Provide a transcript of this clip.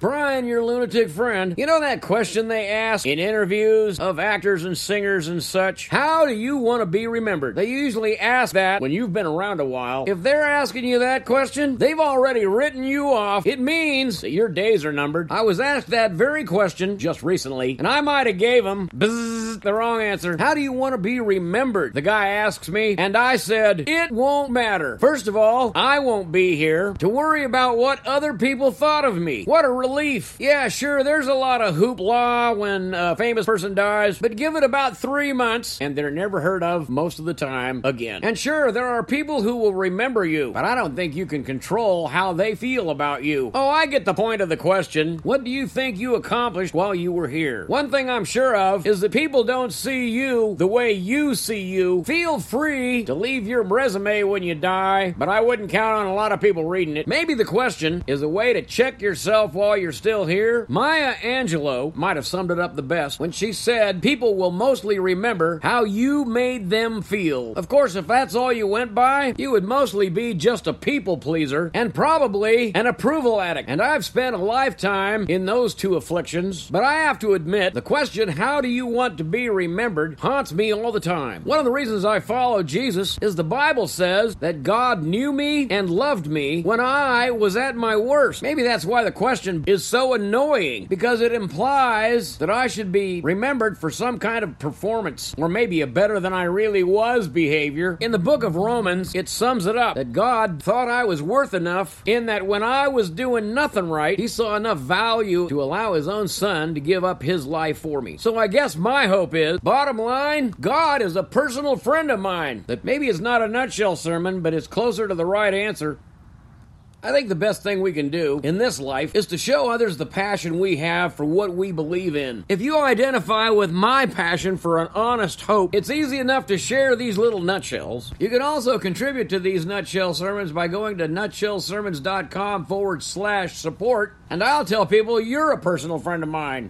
Brian, your lunatic friend, you know that question they ask in interviews of actors and singers and such? How do you want to be remembered? They usually ask that when you've been around a while. If they're asking you that question, they've already written you off. It means that your days are numbered. I was asked that very question just recently, and I might have gave them bzzz, the wrong answer. How do you want to be remembered? The guy asks me, and I said, it won't matter. First of all, I won't be here to worry about what other people thought of me. What a relief. Yeah, sure, there's a lot of hoopla when a famous person dies, but give it about three months and they're never heard of most of the time again. And sure, there are people who will remember you, but I don't think you can control how they feel about you. Oh, I get the point of the question. What do you think you accomplished while you were here? One thing I'm sure of is that people don't see you the way you see you. Feel free to leave your resume when you die, but I wouldn't count on a lot of people reading it. Maybe the question is a way to check yourself while you're still here? Maya Angelou might have summed it up the best when she said people will mostly remember how you made them feel. Of course, if that's all you went by, you would mostly be just a people pleaser and probably an approval addict. And I've spent a lifetime in those two afflictions, but I have to admit, the question, how do you want to be remembered, haunts me all the time. One of the reasons I follow Jesus is the Bible says that God knew me and loved me when I was at my worst. Maybe that's why the question is so annoying because it implies that I should be remembered for some kind of performance or maybe a better than I really was behavior. In the book of Romans, it sums it up that God thought I was worth enough in that when I was doing nothing right, He saw enough value to allow His own Son to give up His life for me. So I guess my hope is bottom line, God is a personal friend of mine. That maybe is not a nutshell sermon, but it's closer to the right answer. I think the best thing we can do in this life is to show others the passion we have for what we believe in. If you identify with my passion for an honest hope, it's easy enough to share these little nutshells. You can also contribute to these nutshell sermons by going to nutshellsermons.com forward slash support, and I'll tell people you're a personal friend of mine.